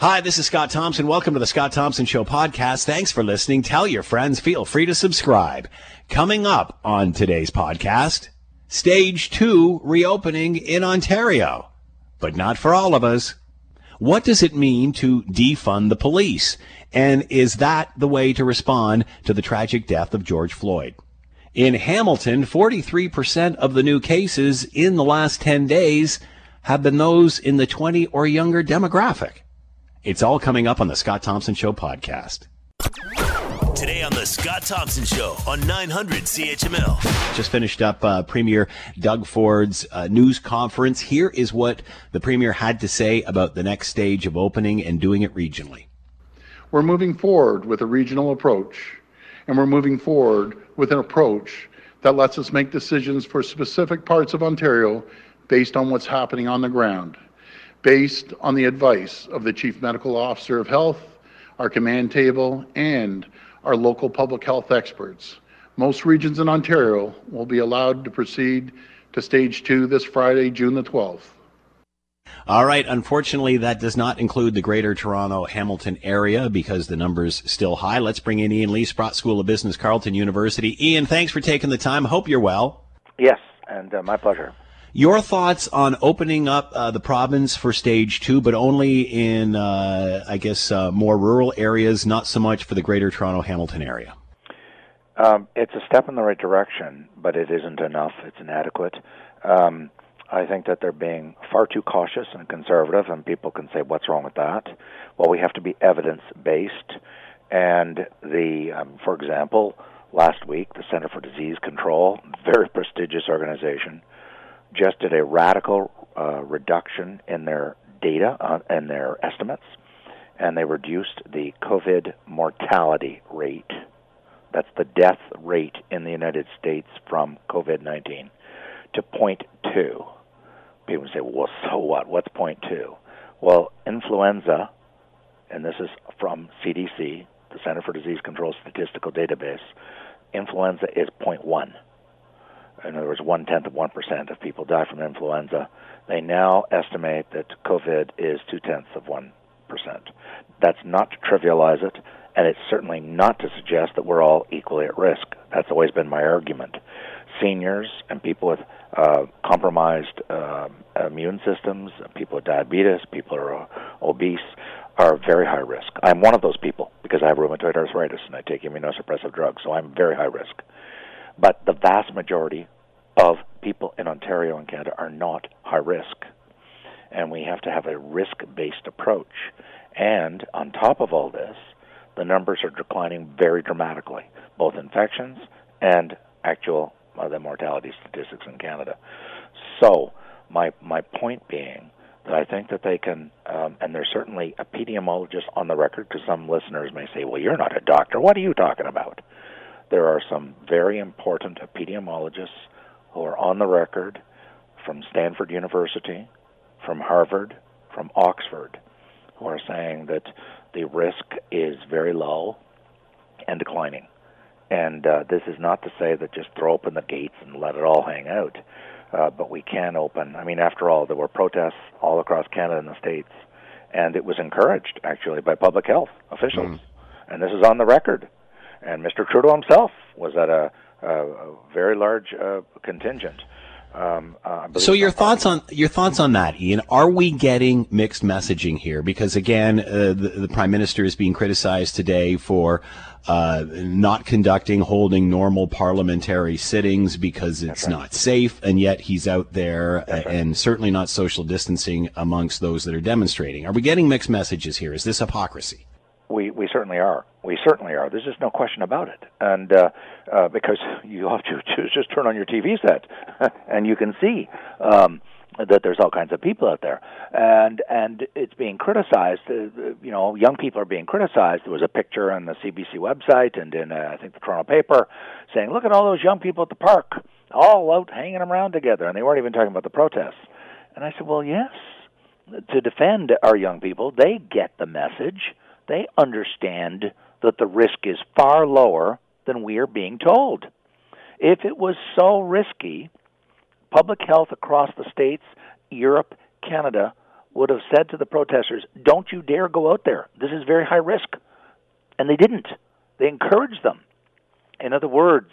Hi, this is Scott Thompson. Welcome to the Scott Thompson Show podcast. Thanks for listening. Tell your friends. Feel free to subscribe. Coming up on today's podcast, stage two reopening in Ontario, but not for all of us. What does it mean to defund the police? And is that the way to respond to the tragic death of George Floyd? In Hamilton, 43% of the new cases in the last 10 days have been those in the 20 or younger demographic. It's all coming up on the Scott Thompson Show podcast. Today on the Scott Thompson Show on 900 CHML. Just finished up uh, Premier Doug Ford's uh, news conference. Here is what the Premier had to say about the next stage of opening and doing it regionally. We're moving forward with a regional approach, and we're moving forward with an approach that lets us make decisions for specific parts of Ontario based on what's happening on the ground based on the advice of the Chief Medical Officer of Health, our command table, and our local public health experts. Most regions in Ontario will be allowed to proceed to stage two this Friday, June the 12th. All right. Unfortunately, that does not include the Greater Toronto Hamilton area because the number's still high. Let's bring in Ian Lee, Sprott School of Business, Carleton University. Ian, thanks for taking the time. Hope you're well. Yes, and uh, my pleasure. Your thoughts on opening up uh, the province for stage two, but only in, uh, I guess, uh, more rural areas, not so much for the greater Toronto Hamilton area? Um, it's a step in the right direction, but it isn't enough. It's inadequate. Um, I think that they're being far too cautious and conservative, and people can say, "What's wrong with that?" Well, we have to be evidence based, and the, um, for example, last week the Center for Disease Control, very prestigious organization, just did a radical uh, reduction in their data uh, and their estimates, and they reduced the COVID mortality rate. That's the death rate in the United States from COVID 19 to 0.2. People say, well, so what? What's 0.2? Well, influenza, and this is from CDC, the Center for Disease Control Statistical Database, influenza is 0.1 in other words, one tenth of one percent of people die from influenza. They now estimate that COVID is two tenths of one percent. That's not to trivialize it, and it's certainly not to suggest that we're all equally at risk. That's always been my argument. Seniors and people with uh, compromised uh, immune systems, people with diabetes, people who are obese, are very high risk. I'm one of those people because I have rheumatoid arthritis and I take immunosuppressive drugs, so I'm very high risk. But the vast majority of people in Ontario and Canada are not high risk. And we have to have a risk based approach. And on top of all this, the numbers are declining very dramatically, both infections and actual uh, the mortality statistics in Canada. So, my my point being that I think that they can, um, and there's certainly a epidemiologists on the record, because some listeners may say, "Well, you're not a doctor. What are you talking about?" There are some very important epidemiologists who are on the record from Stanford University, from Harvard, from Oxford, who are saying that the risk is very low and declining. And uh, this is not to say that just throw open the gates and let it all hang out, uh, but we can open. I mean, after all, there were protests all across Canada and the States, and it was encouraged actually by public health officials. Mm. And this is on the record and Mr. Trudeau himself was at a, a, a very large uh, contingent. Um, uh, so your thoughts on your thoughts on that, Ian? Are we getting mixed messaging here? Because again, uh, the, the, prime minister is being criticized today for uh, not conducting, holding normal parliamentary sittings because it's right. not safe, and yet he's out there right. and certainly not social distancing amongst those that are demonstrating. Are we getting mixed messages here? Is this hypocrisy? We we certainly are. We certainly are. There's just no question about it. And uh, uh, because you have to just turn on your TV set, and you can see um, that there's all kinds of people out there, and and it's being criticized. Uh, you know, young people are being criticized. There was a picture on the CBC website and in uh, I think the Toronto paper saying, "Look at all those young people at the park, all out hanging around together," and they weren't even talking about the protests. And I said, "Well, yes." To defend our young people, they get the message they understand that the risk is far lower than we are being told. If it was so risky, public health across the states, Europe, Canada would have said to the protesters, "Don't you dare go out there. This is very high risk." And they didn't. They encouraged them. In other words,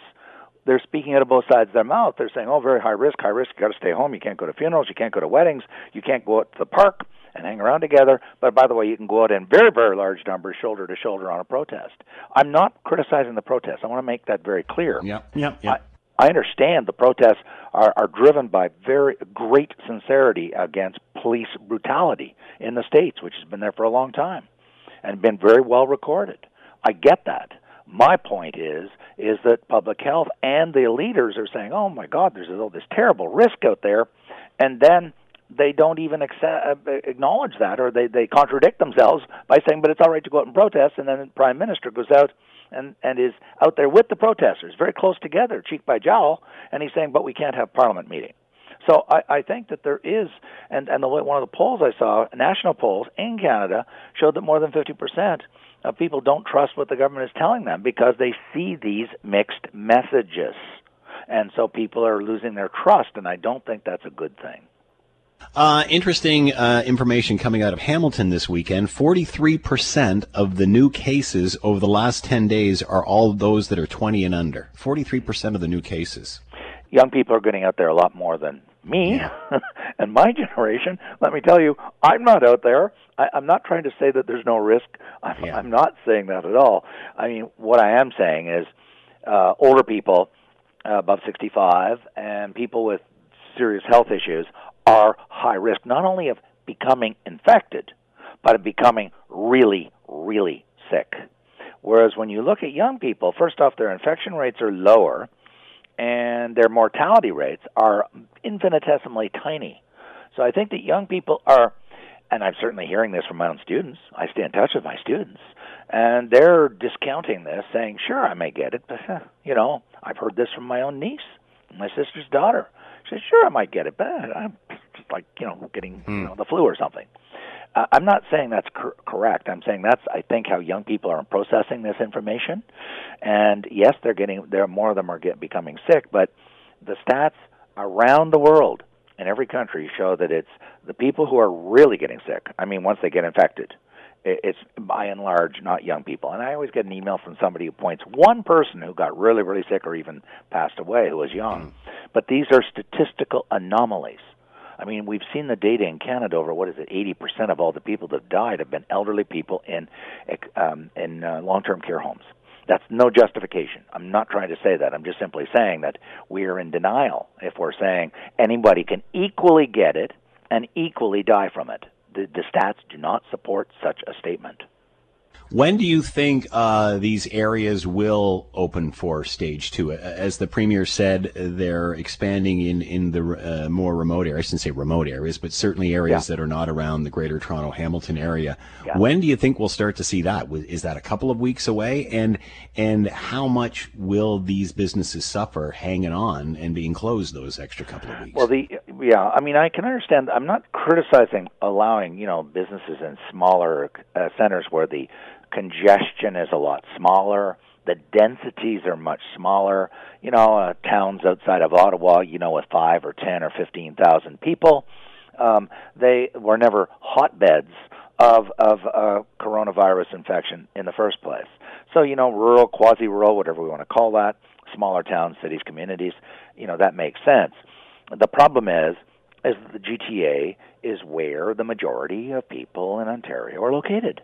they're speaking out of both sides of their mouth. They're saying, "Oh, very high risk, high risk. You got to stay home. You can't go to funerals. You can't go to weddings. You can't go out to the park and hang around together. But by the way, you can go out in very, very large numbers, shoulder to shoulder, on a protest." I'm not criticizing the protest. I want to make that very clear. Yep. Yep. Yep. I, I understand the protests are, are driven by very great sincerity against police brutality in the states, which has been there for a long time and been very well recorded. I get that. My point is is that public health and the leaders are saying, "Oh my God, there's all this terrible risk out there," and then they don't even accept, uh, acknowledge that, or they they contradict themselves by saying, "But it's all right to go out and protest," and then the prime minister goes out and and is out there with the protesters, very close together, cheek by jowl, and he's saying, "But we can't have parliament meeting." So I, I think that there is, and and the one of the polls I saw, national polls in Canada, showed that more than fifty percent of people don't trust what the government is telling them because they see these mixed messages. And so people are losing their trust, and I don't think that's a good thing. Uh, interesting uh, information coming out of Hamilton this weekend. 43% of the new cases over the last 10 days are all those that are 20 and under. 43% of the new cases. Young people are getting out there a lot more than me yeah. and my generation. Let me tell you, I'm not out there. I, I'm not trying to say that there's no risk. I'm, yeah. I'm not saying that at all. I mean, what I am saying is uh, older people uh, above 65 and people with serious health issues are high risk not only of becoming infected, but of becoming really, really sick. Whereas when you look at young people, first off, their infection rates are lower and their mortality rates are infinitesimally tiny. So I think that young people are and I'm certainly hearing this from my own students. I stay in touch with my students, and they're discounting this, saying, "Sure, I may get it, but you know, I've heard this from my own niece, my sister's daughter. She said, "Sure, I might get it, but I'm just like you know, getting you know the flu or something." Uh, I'm not saying that's cor- correct. I'm saying that's I think how young people are processing this information, and yes, they're getting there. More of them are get, becoming sick, but the stats around the world in every country show that it's the people who are really getting sick. I mean, once they get infected, it's by and large not young people. And I always get an email from somebody who points one person who got really, really sick or even passed away who was young. Mm. But these are statistical anomalies. I mean, we've seen the data in Canada over what is it, 80% of all the people that died have been elderly people in um, in uh, long-term care homes. That's no justification. I'm not trying to say that. I'm just simply saying that we are in denial if we're saying anybody can equally get it and equally die from it. The, the stats do not support such a statement. When do you think uh, these areas will open for stage two? As the premier said, they're expanding in in the uh, more remote areas. I shouldn't say remote areas, but certainly areas yeah. that are not around the Greater Toronto Hamilton area. Yeah. When do you think we'll start to see that? Is that a couple of weeks away? And and how much will these businesses suffer hanging on and being closed those extra couple of weeks? Well, the yeah, I mean, I can understand. I'm not criticizing allowing you know businesses in smaller uh, centers where the congestion is a lot smaller. The densities are much smaller. You know, uh, towns outside of Ottawa, you know, with five or ten or fifteen thousand people, um, they were never hotbeds of of uh, coronavirus infection in the first place. So you know, rural, quasi-rural, whatever we want to call that, smaller towns, cities, communities, you know, that makes sense. The problem is, is the GTA is where the majority of people in Ontario are located.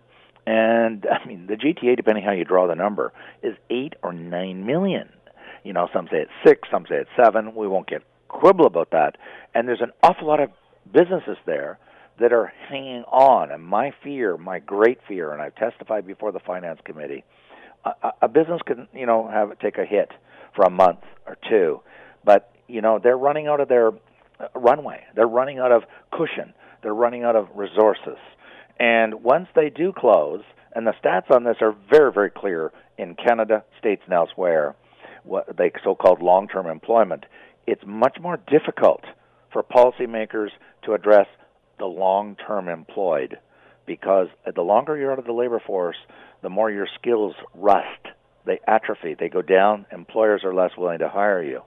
And I mean, the GTA, depending how you draw the number, is eight or nine million. You know, some say it's six, some say it's seven. We won't get quibble about that. And there's an awful lot of businesses there that are hanging on. And my fear, my great fear, and I've testified before the finance committee, a, a business can, you know, have take a hit for a month or two, but you know they're running out of their uh, runway. They're running out of cushion. They're running out of resources. And once they do close, and the stats on this are very, very clear in Canada, states, and elsewhere, what they so-called long-term employment, it's much more difficult for policymakers to address the long-term employed because the longer you're out of the labor force, the more your skills rust, they atrophy, they go down. Employers are less willing to hire you,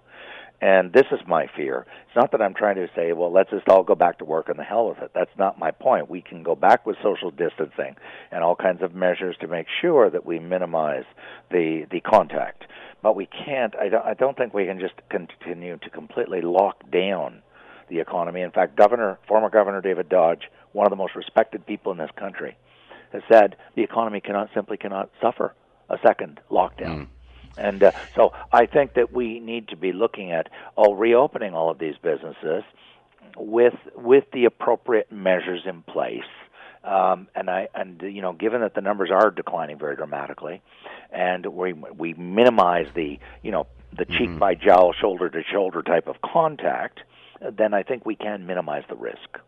And this is my fear. It's not that I'm trying to say, well, let's just all go back to work and the hell with it. That's not my point. We can go back with social distancing and all kinds of measures to make sure that we minimize the the contact. But we can't. I don't. I don't think we can just continue to completely lock down the economy. In fact, Governor, former Governor David Dodge, one of the most respected people in this country, has said the economy cannot simply cannot suffer a second lockdown. Mm. And uh, so I think that we need to be looking at all oh, reopening all of these businesses with with the appropriate measures in place. Um, and I and you know, given that the numbers are declining very dramatically, and we we minimize the you know the cheek mm-hmm. by jowl, shoulder to shoulder type of contact, then I think we can minimize the risk.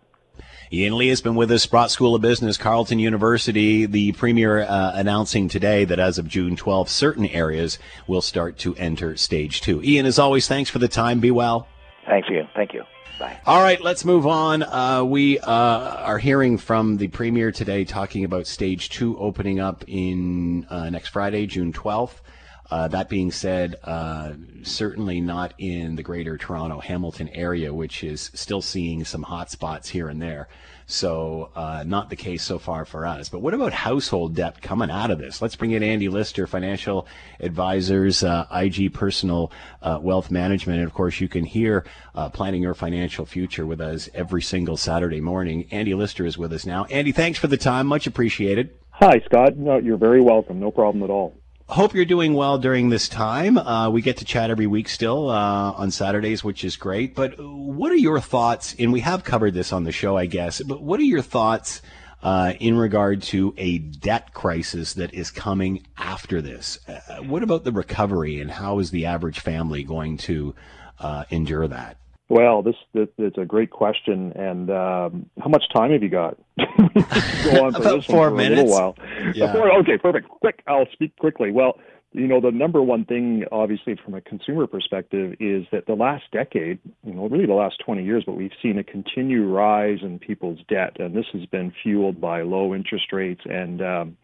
Ian Lee has been with us, Sprott School of Business, Carleton University. The premier uh, announcing today that as of June 12th, certain areas will start to enter stage two. Ian, as always, thanks for the time. Be well. Thank you. Thank you. Bye. All right, let's move on. Uh, we uh, are hearing from the premier today talking about stage two opening up in uh, next Friday, June 12th. Uh, that being said, uh, certainly not in the greater Toronto Hamilton area, which is still seeing some hot spots here and there. So, uh, not the case so far for us. But what about household debt coming out of this? Let's bring in Andy Lyster, financial advisors, uh, IG Personal uh, Wealth Management. And of course, you can hear uh, Planning Your Financial Future with us every single Saturday morning. Andy Lyster is with us now. Andy, thanks for the time. Much appreciated. Hi, Scott. No, you're very welcome. No problem at all hope you're doing well during this time. Uh, we get to chat every week still uh, on Saturdays, which is great. But what are your thoughts? And we have covered this on the show, I guess. But what are your thoughts uh, in regard to a debt crisis that is coming after this? Uh, what about the recovery, and how is the average family going to uh, endure that? Well, this, this it's a great question, and um, how much time have you got? Go on for About four for minutes. A little while. Yeah. Four, okay, perfect. Quick, I'll speak quickly. Well, you know, the number one thing, obviously, from a consumer perspective, is that the last decade, you know, really the last 20 years, but we've seen a continued rise in people's debt, and this has been fueled by low interest rates and um,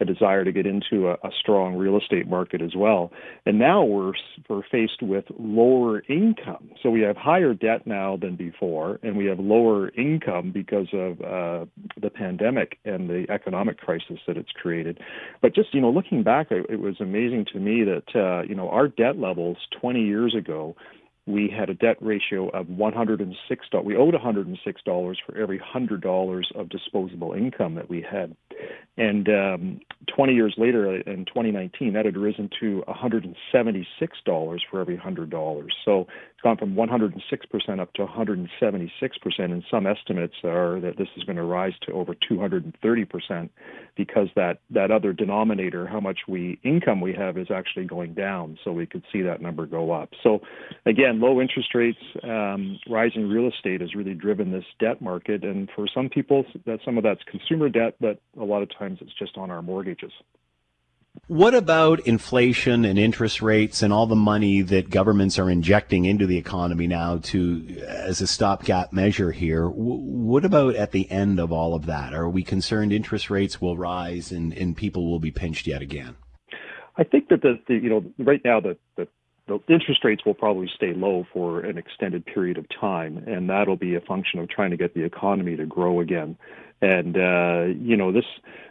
a desire to get into a, a strong real estate market as well. And now we're we're faced with lower income. So we have higher debt now than before, and we have lower income because of uh, the pandemic and the economic crisis that it's created. But just you know, looking back, it, it was amazing to me that uh, you know our debt levels 20 years ago we had a debt ratio of 106 dollars. We owed 106 dollars for every hundred dollars of disposable income that we had, and um, 20 years later, in 2019, that had risen to 176 dollars for every hundred dollars. So gone from 106 percent up to 176 percent, and some estimates are that this is going to rise to over 230 percent because that that other denominator, how much we income we have, is actually going down. So we could see that number go up. So again, low interest rates, um, rising real estate has really driven this debt market. And for some people, that some of that's consumer debt, but a lot of times it's just on our mortgages. What about inflation and interest rates and all the money that governments are injecting into the economy now to as a stopgap measure here? What about at the end of all of that? Are we concerned interest rates will rise and, and people will be pinched yet again? I think that the, the you know right now the, the the interest rates will probably stay low for an extended period of time, and that'll be a function of trying to get the economy to grow again. And uh, you know this,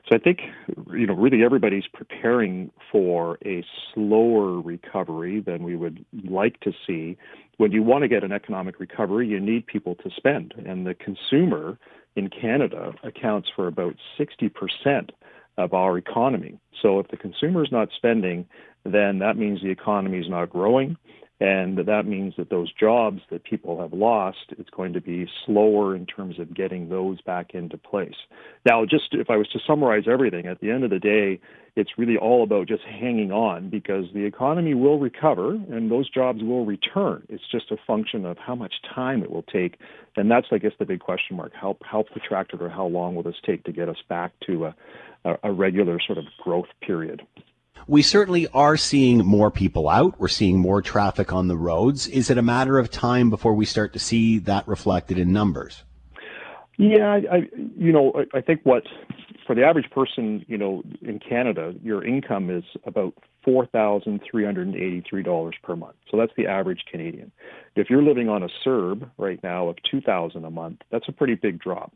so I think you know really everybody's preparing for a slower recovery than we would like to see. When you want to get an economic recovery, you need people to spend, and the consumer in Canada accounts for about sixty percent of our economy. So if the consumer is not spending, then that means the economy is not growing. And that means that those jobs that people have lost, it's going to be slower in terms of getting those back into place. Now, just if I was to summarize everything, at the end of the day, it's really all about just hanging on because the economy will recover and those jobs will return. It's just a function of how much time it will take. And that's, I guess, the big question mark. How, how protracted or how long will this take to get us back to a, a regular sort of growth period? We certainly are seeing more people out. We're seeing more traffic on the roads. Is it a matter of time before we start to see that reflected in numbers? Yeah, I, I you know, I, I think what for the average person, you know, in Canada, your income is about $4,383 per month. So that's the average Canadian. If you're living on a CERB right now of 2000 a month, that's a pretty big drop.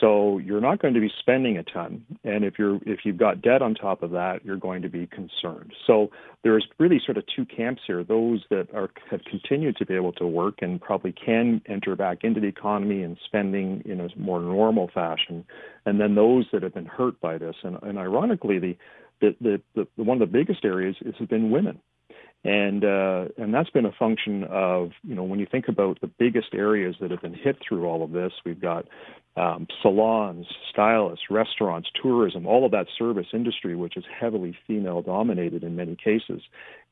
So you're not going to be spending a ton, and if you're if you've got debt on top of that, you're going to be concerned. So there's really sort of two camps here: those that are have continued to be able to work and probably can enter back into the economy and spending in a more normal fashion, and then those that have been hurt by this. And, and ironically, the the, the, the one of the biggest areas has been women and uh, and that's been a function of you know when you think about the biggest areas that have been hit through all of this, we've got um, salons, stylists, restaurants, tourism, all of that service industry, which is heavily female dominated in many cases.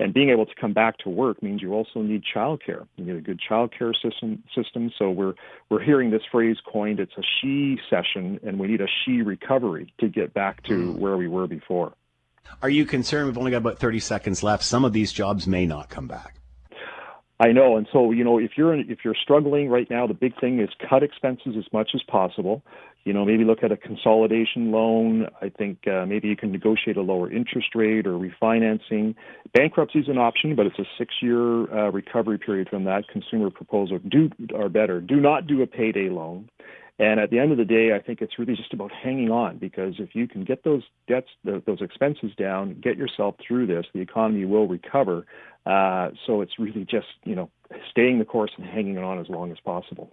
And being able to come back to work means you also need childcare. You need a good childcare system. System. So we're we're hearing this phrase coined. It's a she session, and we need a she recovery to get back to hmm. where we were before. Are you concerned? We've only got about 30 seconds left. Some of these jobs may not come back. I know, and so you know, if you're if you're struggling right now, the big thing is cut expenses as much as possible. You know, maybe look at a consolidation loan. I think uh, maybe you can negotiate a lower interest rate or refinancing. Bankruptcy is an option, but it's a six-year uh, recovery period from that. Consumer proposal do are better. Do not do a payday loan. And at the end of the day, I think it's really just about hanging on because if you can get those debts, those expenses down, get yourself through this, the economy will recover. Uh, so it's really just you know staying the course and hanging on as long as possible.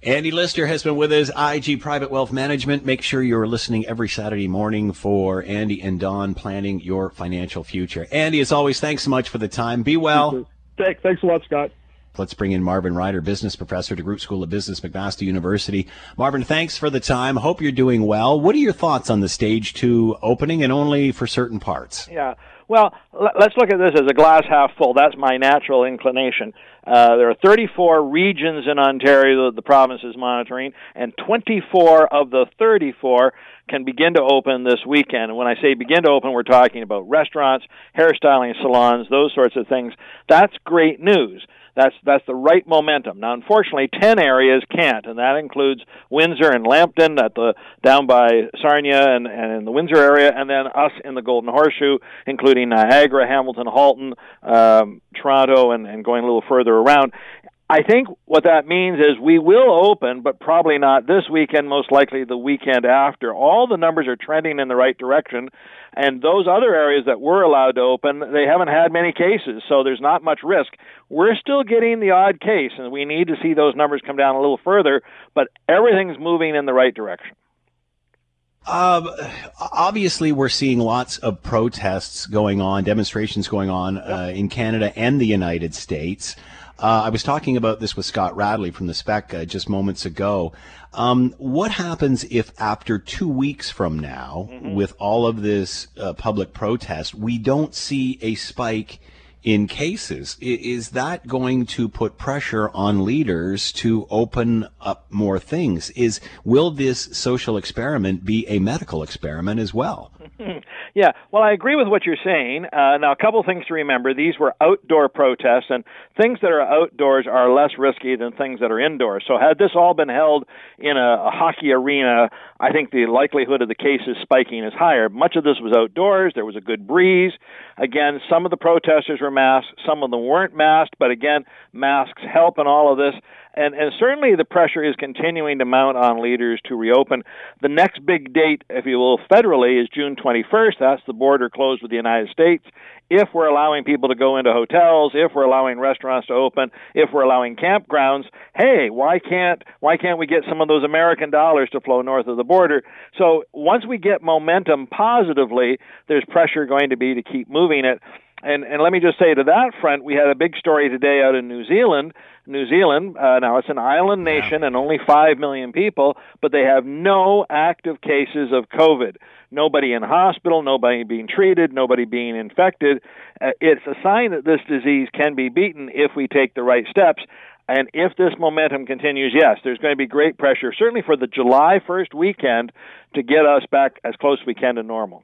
Andy Lyster has been with us, IG Private Wealth Management. Make sure you're listening every Saturday morning for Andy and Don planning your financial future. Andy, as always, thanks so much for the time. Be well. Thanks, thanks a lot, Scott. Let's bring in Marvin Ryder, business professor DeGroote School of Business, McMaster University. Marvin, thanks for the time. Hope you're doing well. What are your thoughts on the stage two opening and only for certain parts? Yeah. Well, let's look at this as a glass half full. That's my natural inclination. Uh, there are 34 regions in Ontario that the province is monitoring, and 24 of the 34 can begin to open this weekend. And when I say begin to open, we're talking about restaurants, hairstyling salons, those sorts of things. That's great news. That's that's the right momentum. Now, unfortunately, ten areas can't, and that includes Windsor and Lambton at the down by Sarnia and, and in the Windsor area, and then us in the Golden Horseshoe, including Niagara, Hamilton, Halton, um, Toronto, and, and going a little further around. I think what that means is we will open, but probably not this weekend, most likely the weekend after. All the numbers are trending in the right direction, and those other areas that were allowed to open, they haven't had many cases, so there's not much risk. We're still getting the odd case, and we need to see those numbers come down a little further, but everything's moving in the right direction. Um, obviously, we're seeing lots of protests going on, demonstrations going on uh, in Canada and the United States. Uh, I was talking about this with Scott Radley from the Spec uh, just moments ago. Um, what happens if after two weeks from now, mm-hmm. with all of this uh, public protest, we don't see a spike in cases? Is that going to put pressure on leaders to open up more things? Is will this social experiment be a medical experiment as well? yeah, well, I agree with what you're saying. Uh, now, a couple things to remember: these were outdoor protests, and things that are outdoors are less risky than things that are indoors. So, had this all been held in a, a hockey arena, I think the likelihood of the cases spiking is higher. Much of this was outdoors. There was a good breeze. Again, some of the protesters were masked, some of them weren't masked, but again, masks help in all of this and, and certainly the pressure is continuing to mount on leaders to reopen. The next big date, if you will, federally is June 21st. That's the border closed with the United States. If we're allowing people to go into hotels, if we're allowing restaurants to open, if we're allowing campgrounds, hey, why can't why can't we get some of those American dollars to flow north of the border? So once we get momentum positively, there's pressure going to be to keep moving it. And and let me just say to that front, we had a big story today out in New Zealand. New Zealand, uh, now it's an island nation and only five million people, but they have no active cases of COVID. Nobody in hospital, nobody being treated, nobody being infected. Uh, it's a sign that this disease can be beaten if we take the right steps. And if this momentum continues, yes, there's going to be great pressure, certainly for the July 1st weekend, to get us back as close as we can to normal.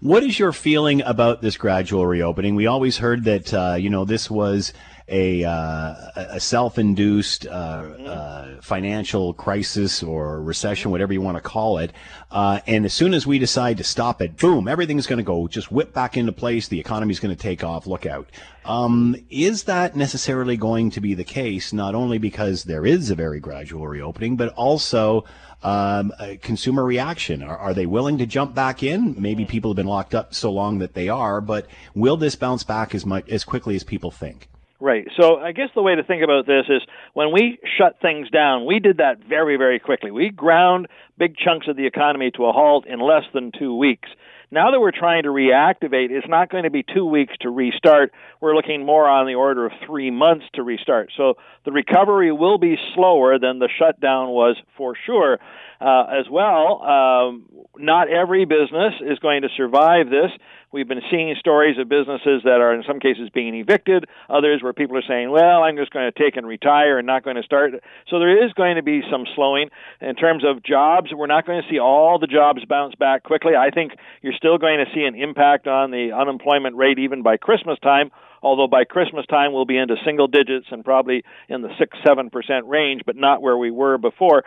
What is your feeling about this gradual reopening? We always heard that uh, you know this was a, uh, a self-induced uh, uh, financial crisis or recession, whatever you want to call it. Uh, and as soon as we decide to stop it, boom, everything's going to go just whip back into place. The economy's going to take off. Look out. Um, is that necessarily going to be the case? Not only because there is a very gradual reopening, but also um, consumer reaction. Are, are, they willing to jump back in? Maybe people have been locked up so long that they are, but will this bounce back as much as quickly as people think? Right. So I guess the way to think about this is when we shut things down, we did that very, very quickly. We ground big chunks of the economy to a halt in less than two weeks. Now that we're trying to reactivate, it's not going to be two weeks to restart. We're looking more on the order of three months to restart. So the recovery will be slower than the shutdown was for sure. Uh, as well, um, not every business is going to survive this. We've been seeing stories of businesses that are, in some cases, being evicted. Others where people are saying, "Well, I'm just going to take and retire and not going to start." So there is going to be some slowing in terms of jobs. We're not going to see all the jobs bounce back quickly. I think you're still going to see an impact on the unemployment rate even by Christmas time although by Christmas time we'll be into single digits and probably in the 6 7% range, but not where we were before.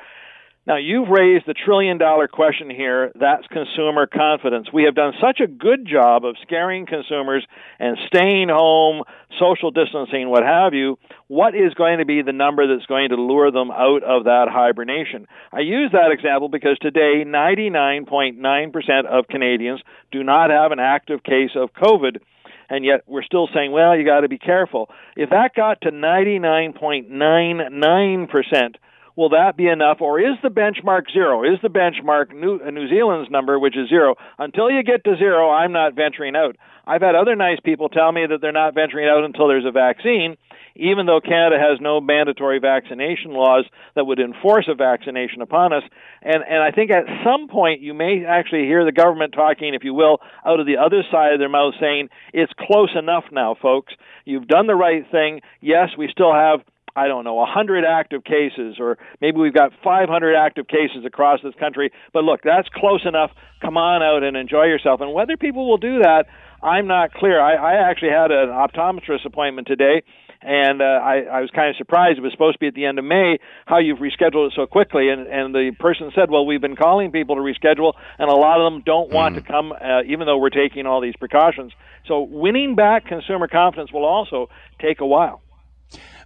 Now, you've raised the trillion dollar question here. That's consumer confidence. We have done such a good job of scaring consumers and staying home, social distancing, what have you. What is going to be the number that's going to lure them out of that hibernation? I use that example because today 99.9% of Canadians do not have an active case of COVID and yet we're still saying, well, you got to be careful. If that got to 99.99%, will that be enough, or is the benchmark zero? Is the benchmark New, uh, New Zealand's number, which is zero? Until you get to zero, I'm not venturing out. I've had other nice people tell me that they're not venturing out until there's a vaccine, even though Canada has no mandatory vaccination laws that would enforce a vaccination upon us. And and I think at some point you may actually hear the government talking, if you will, out of the other side of their mouth saying, It's close enough now, folks. You've done the right thing. Yes, we still have I don't know, 100 active cases, or maybe we've got 500 active cases across this country. But look, that's close enough. Come on out and enjoy yourself. And whether people will do that, I'm not clear. I, I actually had an optometrist appointment today, and uh, I, I was kind of surprised. It was supposed to be at the end of May. How you've rescheduled it so quickly? And and the person said, "Well, we've been calling people to reschedule, and a lot of them don't want mm. to come, uh, even though we're taking all these precautions." So winning back consumer confidence will also take a while.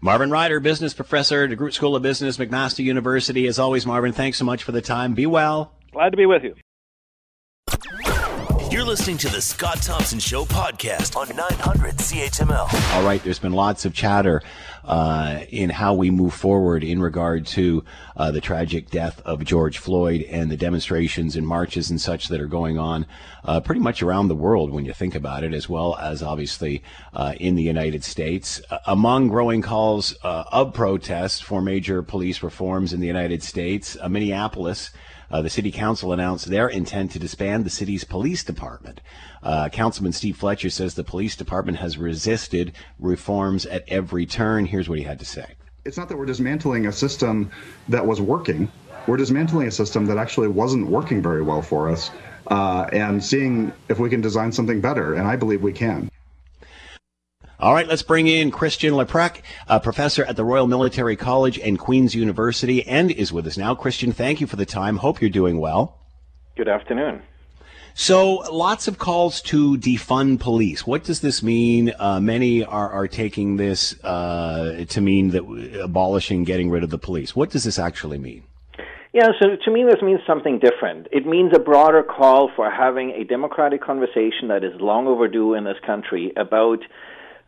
Marvin Ryder, business professor at the DeGroote School of Business, McMaster University. As always, Marvin, thanks so much for the time. Be well. Glad to be with you. You're listening to the Scott Thompson Show podcast on 900 CHML. All right, there's been lots of chatter uh, in how we move forward in regard to uh, the tragic death of George Floyd and the demonstrations and marches and such that are going on uh, pretty much around the world when you think about it, as well as obviously uh, in the United States. among growing calls uh, of protest for major police reforms in the United States, uh, Minneapolis uh, the city council announced their intent to disband the city's police department. Uh, Councilman Steve Fletcher says the police department has resisted reforms at every turn. Here's what he had to say. It's not that we're dismantling a system that was working. We're dismantling a system that actually wasn't working very well for us uh, and seeing if we can design something better. And I believe we can. All right, let's bring in Christian Leuprecht, a professor at the Royal Military College and Queen's University, and is with us now. Christian, thank you for the time. Hope you're doing well. Good afternoon. So, lots of calls to defund police. What does this mean? Uh, many are, are taking this uh, to mean that abolishing, getting rid of the police. What does this actually mean? Yeah, so to me, this means something different. It means a broader call for having a democratic conversation that is long overdue in this country about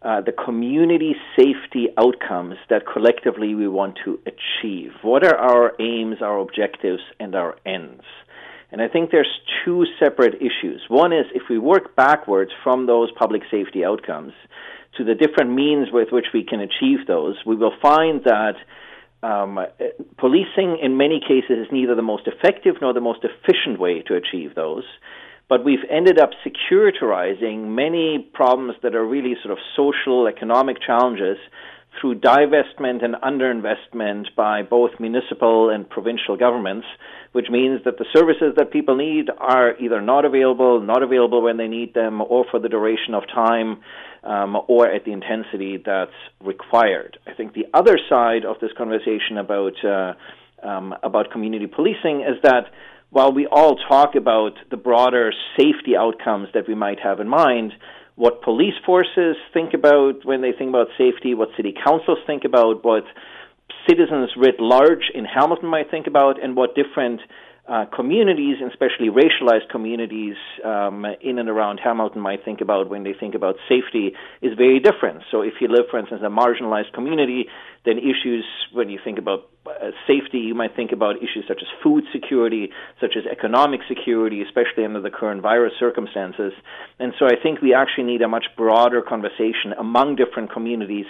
uh, the community safety outcomes that collectively we want to achieve. What are our aims, our objectives, and our ends? And I think there's two separate issues. One is if we work backwards from those public safety outcomes to the different means with which we can achieve those, we will find that um, policing in many cases is neither the most effective nor the most efficient way to achieve those but we've ended up securitizing many problems that are really sort of social, economic challenges through divestment and underinvestment by both municipal and provincial governments, which means that the services that people need are either not available, not available when they need them, or for the duration of time, um, or at the intensity that's required. I think the other side of this conversation about uh, um, about community policing is that while we all talk about the broader safety outcomes that we might have in mind, what police forces think about when they think about safety, what city councils think about, what citizens writ large in Hamilton might think about, and what different uh, communities, especially racialized communities um, in and around Hamilton, might think about when they think about safety is very different. So, if you live, for instance, in a marginalized community, then issues when you think about uh, safety, you might think about issues such as food security, such as economic security, especially under the current virus circumstances. And so, I think we actually need a much broader conversation among different communities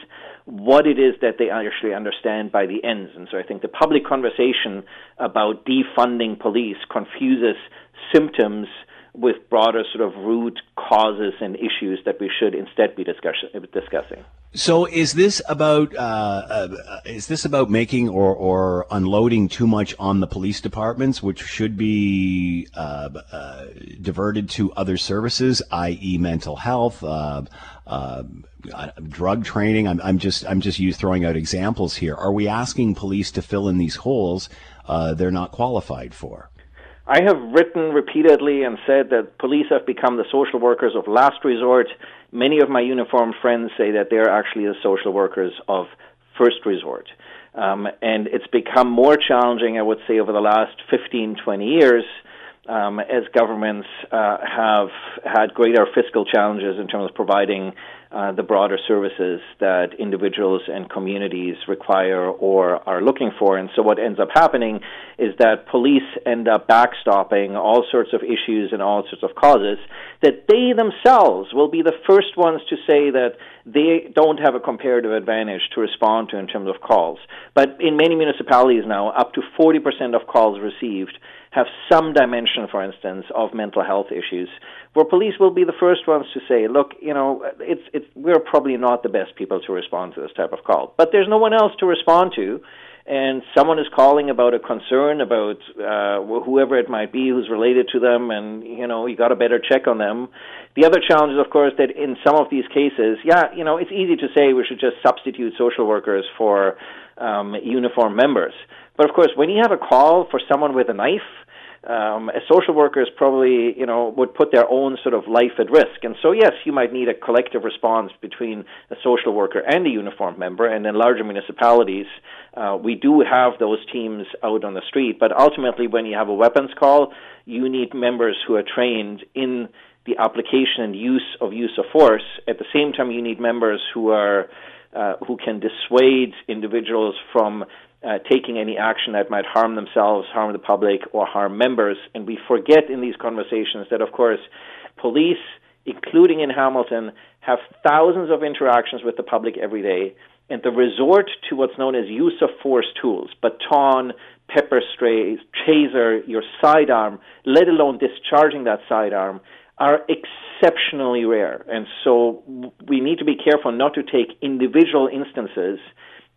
what it is that they actually understand by the ends. And so I think the public conversation about defunding police confuses symptoms with broader sort of root causes and issues that we should instead be discussing. So, is this about uh, uh, is this about making or, or unloading too much on the police departments, which should be uh, uh diverted to other services, i.e., mental health, uh, uh, drug training. I'm, I'm just I'm just you throwing out examples here. Are we asking police to fill in these holes they're not qualified for? I have written repeatedly and said that police have become the social workers of last resort. Many of my uniformed friends say that they're actually the social workers of first resort. Um, and it's become more challenging, I would say, over the last 15, 20 years um, as governments uh, have had greater fiscal challenges in terms of providing uh, the broader services that individuals and communities require or are looking for. And so, what ends up happening is that police end up backstopping all sorts of issues and all sorts of causes that they themselves will be the first ones to say that they don't have a comparative advantage to respond to in terms of calls. But in many municipalities now, up to 40% of calls received have some dimension, for instance, of mental health issues, where police will be the first ones to say, "Look, you know, it's it's we're probably not the best people to respond to this type of call, but there's no one else to respond to." And someone is calling about a concern about uh, whoever it might be who's related to them, and you know you got a better check on them. The other challenge is, of course, that in some of these cases, yeah, you know, it's easy to say we should just substitute social workers for um, uniform members. But of course, when you have a call for someone with a knife, um, a social workers probably, you know, would put their own sort of life at risk. And so, yes, you might need a collective response between a social worker and a uniformed member. And in larger municipalities, uh, we do have those teams out on the street. But ultimately, when you have a weapons call, you need members who are trained in the application and use of use of force. At the same time, you need members who are uh, who can dissuade individuals from uh, taking any action that might harm themselves, harm the public, or harm members. And we forget in these conversations that, of course, police, including in Hamilton, have thousands of interactions with the public every day. And the resort to what's known as use of force tools, baton, pepper spray, taser, your sidearm, let alone discharging that sidearm, are exceptionally rare. And so we need to be careful not to take individual instances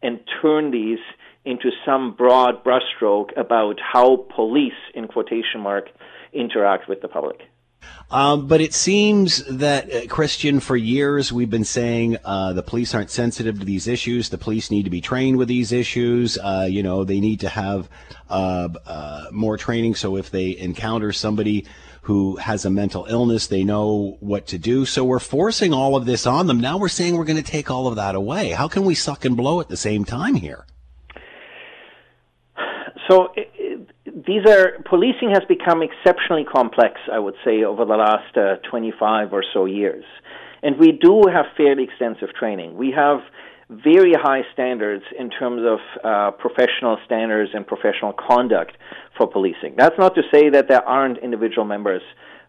and turn these into some broad brushstroke about how police, in quotation mark, interact with the public. Um, but it seems that uh, Christian, for years we've been saying uh, the police aren't sensitive to these issues. The police need to be trained with these issues. Uh, you know, they need to have uh, uh, more training. So if they encounter somebody who has a mental illness, they know what to do. So we're forcing all of this on them. Now we're saying we're going to take all of that away. How can we suck and blow at the same time here? So these are policing has become exceptionally complex, I would say, over the last uh, 25 or so years, and we do have fairly extensive training. We have very high standards in terms of uh, professional standards and professional conduct for policing. That's not to say that there aren't individual members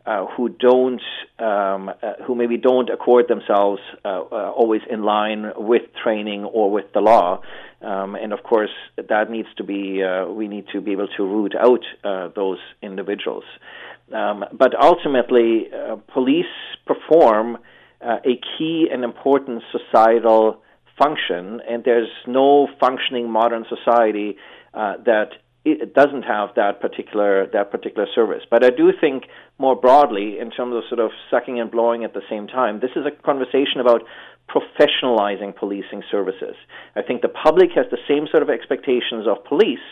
uh, who don't, um, uh, who maybe don't accord themselves uh, uh, always in line with training or with the law. Um, and of course, that needs to be, uh, we need to be able to root out those individuals. Um, but ultimately, police perform a key and important societal function, and there's no functioning modern society uh, that it doesn't have that particular that particular service. But I do think more broadly, in terms of sort of sucking and blowing at the same time, this is a conversation about professionalizing policing services. I think the public has the same sort of expectations of police.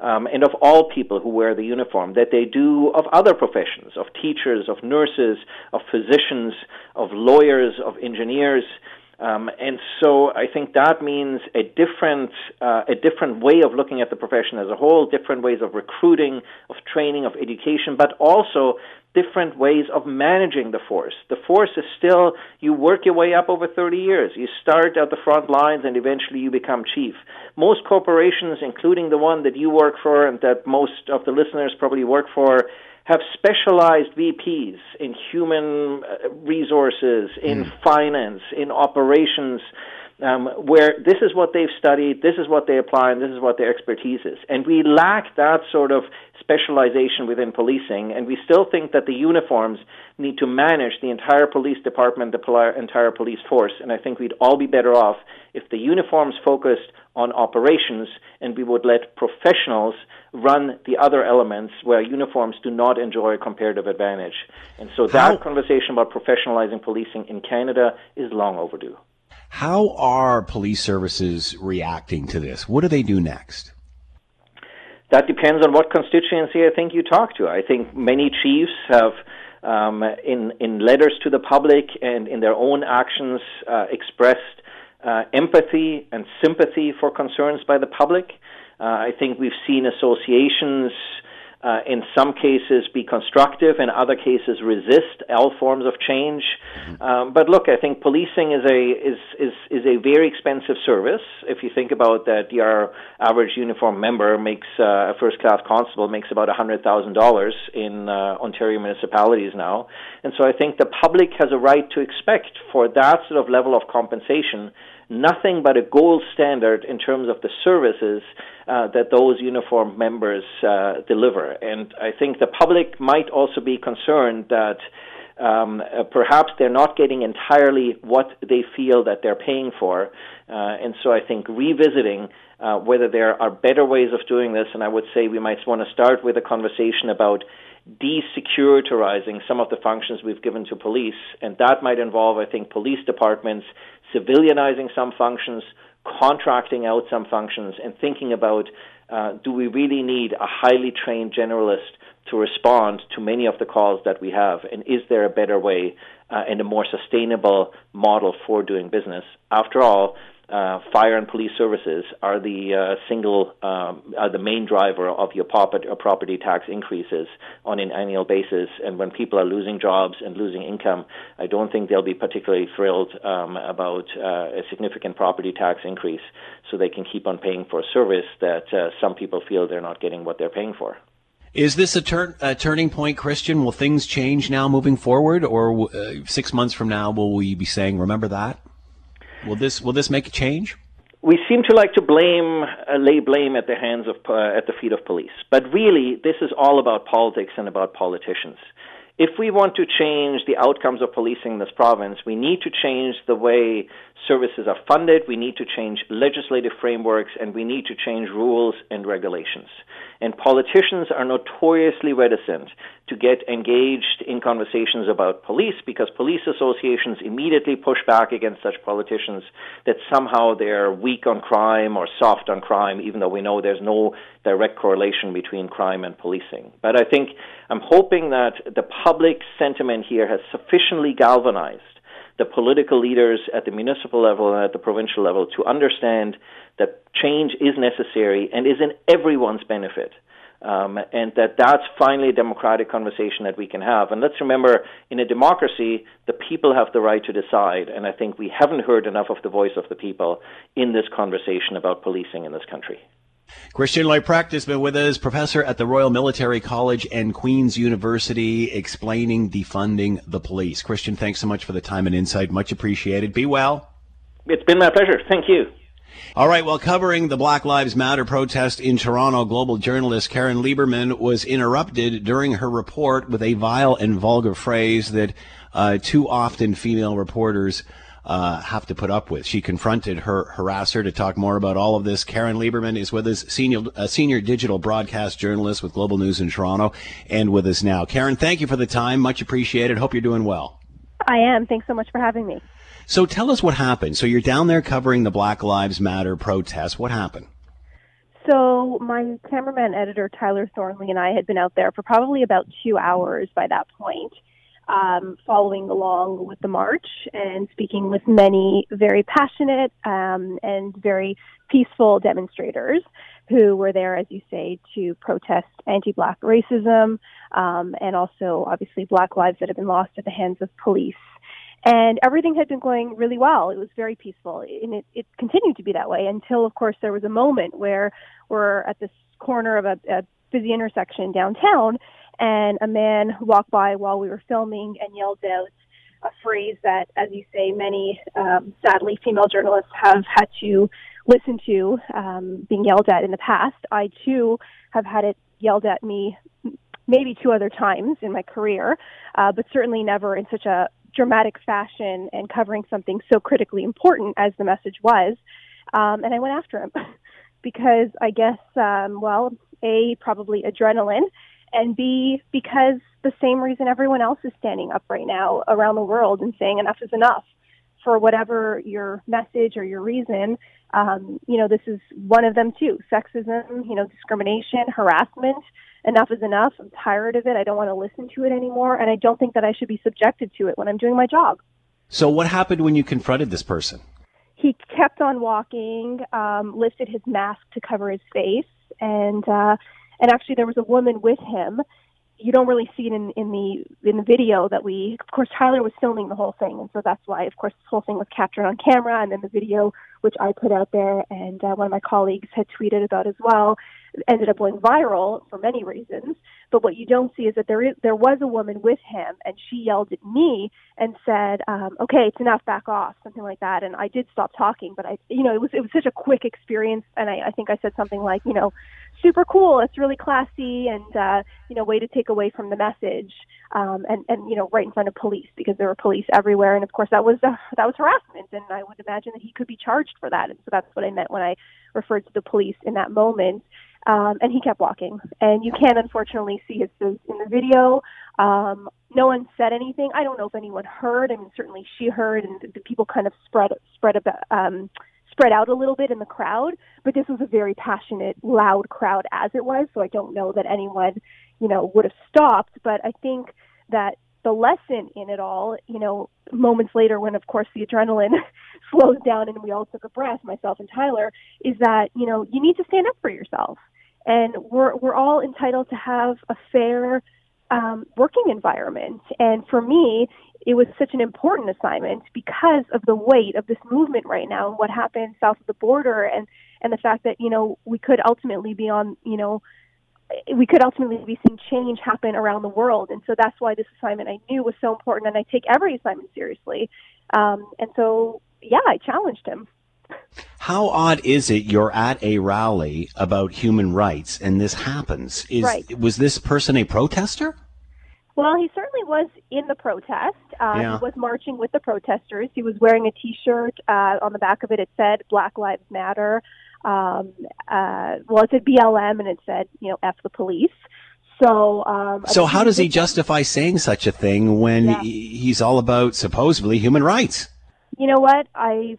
Um, and of all people who wear the uniform, that they do of other professions, of teachers, of nurses, of physicians, of lawyers, of engineers, um, and so I think that means a different uh, a different way of looking at the profession as a whole, different ways of recruiting, of training, of education, but also different ways of managing the force. The force is still you work your way up over 30 years. You start at the front lines and eventually you become chief. Most corporations, including the one that you work for and that most of the listeners probably work for, have specialized VPs in human uh, resources, in mm. finance, in operations, um, where this is what they've studied, this is what they apply, and this is what their expertise is. And we lack that sort of specialization within policing, and we still think that the uniforms need to manage the entire police department, the entire police force. And I think we'd all be better off if the uniforms focused on operations and we would let professionals run the other elements where uniforms do not enjoy a comparative advantage. And so that How? conversation about professionalizing policing in Canada is long overdue. How are police services reacting to this? What do they do next? That depends on what constituency I think you talk to. I think many chiefs have, um, in in letters to the public and in their own actions, uh, expressed uh, empathy and sympathy for concerns by the public. Uh, I think we've seen associations uh, in some cases be constructive, in other cases resist all forms of change. Mm-hmm. Um, but look, I think policing is a is, is is a very expensive service. If you think about that, your average uniform member makes uh, a first class constable makes about a hundred thousand dollars in uh, Ontario municipalities now, and so I think the public has a right to expect for that sort of level of compensation nothing but a gold standard in terms of the services uh, that those uniformed members uh, deliver. And I think the public might also be concerned that um, uh, perhaps they're not getting entirely what they feel that they're paying for. Uh, and so I think revisiting uh, whether there are better ways of doing this, and I would say we might want to start with a conversation about desecuritizing some of the functions we've given to police, and that might involve, I think, police departments civilianizing some functions, contracting out some functions, and thinking about uh, do we really need a highly trained generalist to respond to many of the calls that we have, and is there a better way uh, and a more sustainable model for doing business? After all, uh, fire and police services are the uh, single um, are the main driver of your property, uh, property tax increases on an annual basis. And when people are losing jobs and losing income, I don't think they'll be particularly thrilled um, about uh, a significant property tax increase, so they can keep on paying for a service that uh, some people feel they're not getting what they're paying for. Is this a, turn, a turning point, Christian? Will things change now moving forward, or uh, six months from now will we be saying, "Remember that"? Will this will this make a change? We seem to like to blame, uh, lay blame at the hands of uh, at the feet of police, but really, this is all about politics and about politicians. If we want to change the outcomes of policing in this province, we need to change the way services are funded, we need to change legislative frameworks, and we need to change rules and regulations. And politicians are notoriously reticent to get engaged in conversations about police because police associations immediately push back against such politicians that somehow they're weak on crime or soft on crime, even though we know there's no direct correlation between crime and policing. But I think I'm hoping that the public sentiment here has sufficiently galvanized the political leaders at the municipal level and at the provincial level to understand that change is necessary and is in everyone's benefit. Um, and that that's finally a democratic conversation that we can have. And let's remember, in a democracy, the people have the right to decide, and I think we haven't heard enough of the voice of the people in this conversation about policing in this country. Christian Leuprecht has been with us, professor at the Royal Military College and Queen's University, explaining defunding the police. Christian, thanks so much for the time and insight. Much appreciated. Be well. It's been my pleasure. Thank you. All right. Well, covering the Black Lives Matter protest in Toronto, global journalist Caryn Lieberman was interrupted during her report with a vile and vulgar phrase that uh, too often female reporters uh, have to put up with. She confronted her harasser to talk more about all of this. Caryn Lieberman is with us, senior uh, senior digital broadcast journalist with Global News in Toronto, and with us now. Caryn, thank you for the time. Much appreciated. Hope you're doing well. I am. Thanks so much for having me. So tell us what happened. So you're down there covering the Black Lives Matter protest. What happened? So my cameraman editor Tyler Thornley and I had been out there for probably about two hours by that point, um, following along with the march and speaking with many very passionate um, and very peaceful demonstrators who were there, as you say, to protest anti-black racism um, and also obviously black lives that have been lost at the hands of police and everything had been going really well. It was very peaceful, and it, it continued to be that way until, of course, there was a moment where we're at this corner of a, a busy intersection downtown, and a man walked by while we were filming and yelled out a phrase that, as you say, many um, sadly female journalists have had to listen to um, being yelled at in the past. I too have had it yelled at me maybe two other times in my career, uh, but certainly never in such a dramatic fashion and covering something so critically important as the message was. Um, and I went after him because I guess, um, well, A, probably adrenaline, and B, because the same reason everyone else is standing up right now around the world and saying enough is enough for whatever your message or your reason. Um, you know, this is one of them too sexism, you know, discrimination, harassment enough is enough. I'm tired of it. I don't want to listen to it anymore. And I don't think that I should be subjected to it when I'm doing my job. So, what happened when you confronted this person? He kept on walking, um, lifted his mask to cover his face, and uh, and actually there was a woman with him. You don't really see it in, in the in the video that we. Of course, Tyler was filming the whole thing, and so that's why, of course, this whole thing was captured on camera, and then the video, which I put out there, and uh, one of my colleagues had tweeted about as well ended up going viral for many reasons. But what you don't see is that there is there was a woman with him, and she yelled at me and said, um, "Okay, it's enough, back off," something like that. And I did stop talking, but I, you know, it was it was such a quick experience, and I, I think I said something like, you know, super cool, it's really classy, and uh, you know, way to take away from the message, um, and and you know, right in front of police because there were police everywhere, and of course that was uh, that was harassment, and I would imagine that he could be charged for that, and so that's what I meant when I referred to the police in that moment. Um, and he kept walking. And you can unfortunately see his face in the video. Um, no one said anything. I don't know if anyone heard. I mean, certainly she heard, and the, people kind of spread spread about. Um, spread out a little bit in the crowd, but this was a very passionate, loud crowd as it was, so I don't know that anyone, you know, would have stopped, but I think that the lesson in it all, you know, moments later when of course the adrenaline slows down and we all took a breath, myself and Tyler, is that, you know, you need to stand up for yourself. And we're we're all entitled to have a fair um, working environment. And for me, it was such an important assignment because of the weight of this movement right now and what happened south of the border, and and the fact that you know we could ultimately be on you know we could ultimately be seeing change happen around the world. And so that's why this assignment I knew was so important, and I take every assignment seriously. Um, and so, yeah, I challenged him. How odd is it you're at a rally about human rights and this happens? Is right. was this person a protester? Well, he certainly was in the protest. Uh, yeah. He was marching with the protesters. He was wearing a T-shirt. Uh, on the back of it, it said "Black Lives Matter." Um, uh, well, it said BLM, and it said, you know, "F the police." So, um, so how does he justify saying such a thing when yeah. he's all about supposedly human rights? You know what? I've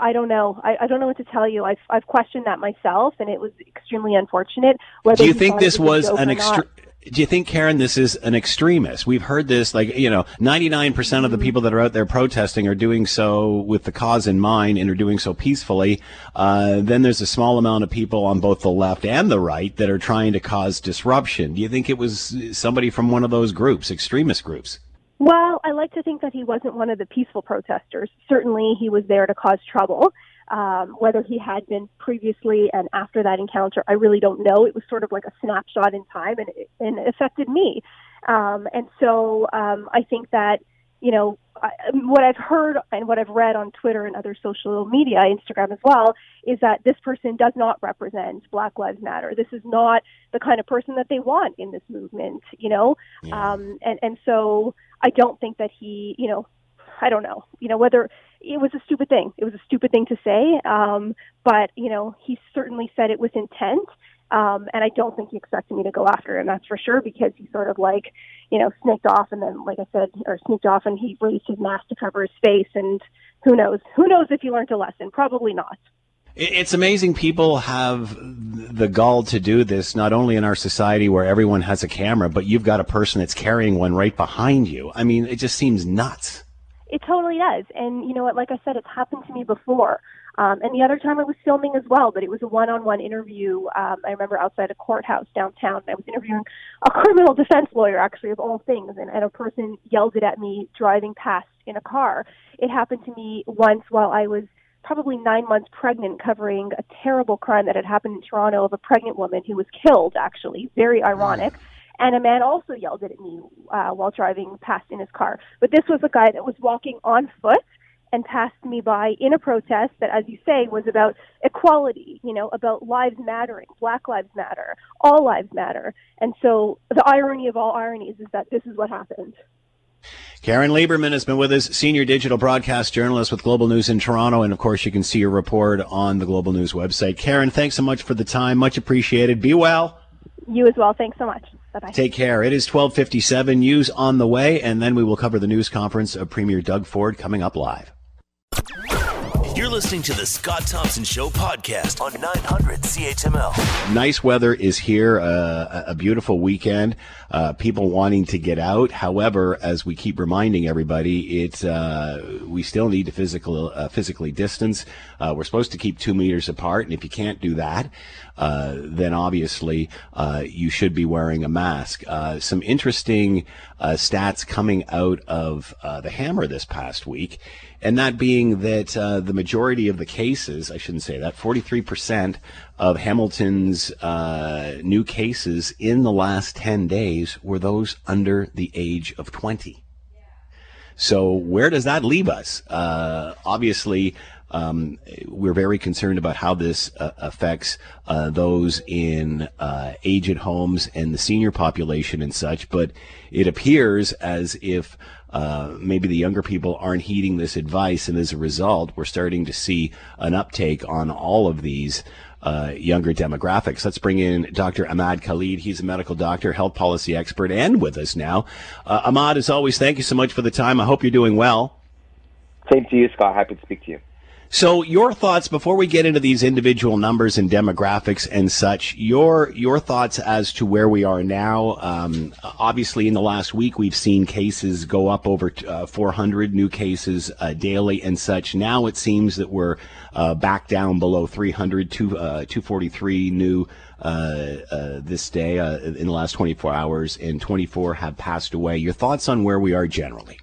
I don't know. I, I don't know what to tell you. I've I've questioned that myself, and it was extremely unfortunate. Do you think this was an extre- do you think, Karen, this is an extremist? We've heard this, like, you know, 99% of the mm-hmm. people that are out there protesting are doing so with the cause in mind and are doing so peacefully. Uh, then there's a small amount of people on both the left and the right that are trying to cause disruption. Do you think it was somebody from one of those groups, extremist groups? Well, I like to think that he wasn't one of the peaceful protesters. Certainly, he was there to cause trouble. Um, whether he had been previously and after that encounter, I really don't know. It was sort of like a snapshot in time, and it, and it affected me. Um, and so um, I think that you know I, what I've heard and what I've read on Twitter and other social media, Instagram as well, is that this person does not represent Black Lives Matter. This is not the kind of person that they want in this movement. You know, yeah. um, and and so I don't think that he, you know, I don't know, you know, whether it was a stupid thing. It was a stupid thing to say, um, but you know, he certainly said it with intent. Um, and I don't think he expected me to go after him. That's for sure because he sort of like, you know, sneaked off and then, like I said, or sneaked off and he raised his mask to cover his face. And who knows? Who knows if he learned a lesson? Probably not. It's amazing people have the gall to do this, not only in our society where everyone has a camera, but you've got a person that's carrying one right behind you. I mean, it just seems nuts. It totally does. And you know what? Like I said, it's happened to me before. Um, and the other time I was filming as well, but it was a one-on-one interview. Um, I remember outside a courthouse downtown. I was interviewing a criminal defense lawyer, actually, of all things, and, and a person yelled it at me driving past in a car. It happened to me once while I was probably nine months pregnant covering a terrible crime that had happened in Toronto of a pregnant woman who was killed, actually. Very ironic. And a man also yelled it at me uh, while driving past in his car. But this was a guy that was walking on foot and passed me by in a protest that, as you say, was about equality, you know, about lives mattering, Black Lives Matter, all lives matter. And so the irony of all ironies is that this is what happened. Caryn Lieberman has been with us, senior digital broadcast journalist with Global News in Toronto. And of course, you can see your report on the Global News website. Caryn, thanks so much for the time. Much appreciated. Be well. You as well. Thanks so much. Bye-bye. Take care. It is 1257 news on the way, and then we will cover the news conference of Premier Doug Ford coming up live. Listening to the Scott Thompson Show podcast on 900 CHML. Nice weather is here, uh, a beautiful weekend. Uh, people wanting to get out. However, as we keep reminding everybody, it's uh, we still need to physical uh, physically distance. Uh, we're supposed to keep two meters apart, and if you can't do that, uh, then obviously you should be wearing a mask. some interesting stats coming out of the Hammer this past week and that being that uh, the majority of the cases, I shouldn't say that, 43% of Hamilton's uh, new cases in the last 10 days were those under the age of 20. So where does that leave us? Uh, obviously, um, we're very concerned about how this uh, affects uh, those in uh, aged homes and the senior population and such. But it appears as if uh, maybe the younger people aren't heeding this advice, and as a result, we're starting to see an uptake on all of these. Uh, younger demographics. Let's bring in Dr. Ahmad Khalid. He's a medical doctor, health policy expert, and with us now. Uh, Ahmad, as always, thank you so much for the time. I hope you're doing well. Same to you, Scott. Happy to speak to you. So, your thoughts before we get into these individual numbers and demographics and such. Your your thoughts as to where we are now. Um, obviously, in the last week, we've seen cases go up over uh, 400 new cases uh, daily and such. Now it seems that we're uh, back down below 300, two, uh, 243 new. Uh, uh, this day in the last 24 hours, and 24 have passed away. Your thoughts on where we are generally?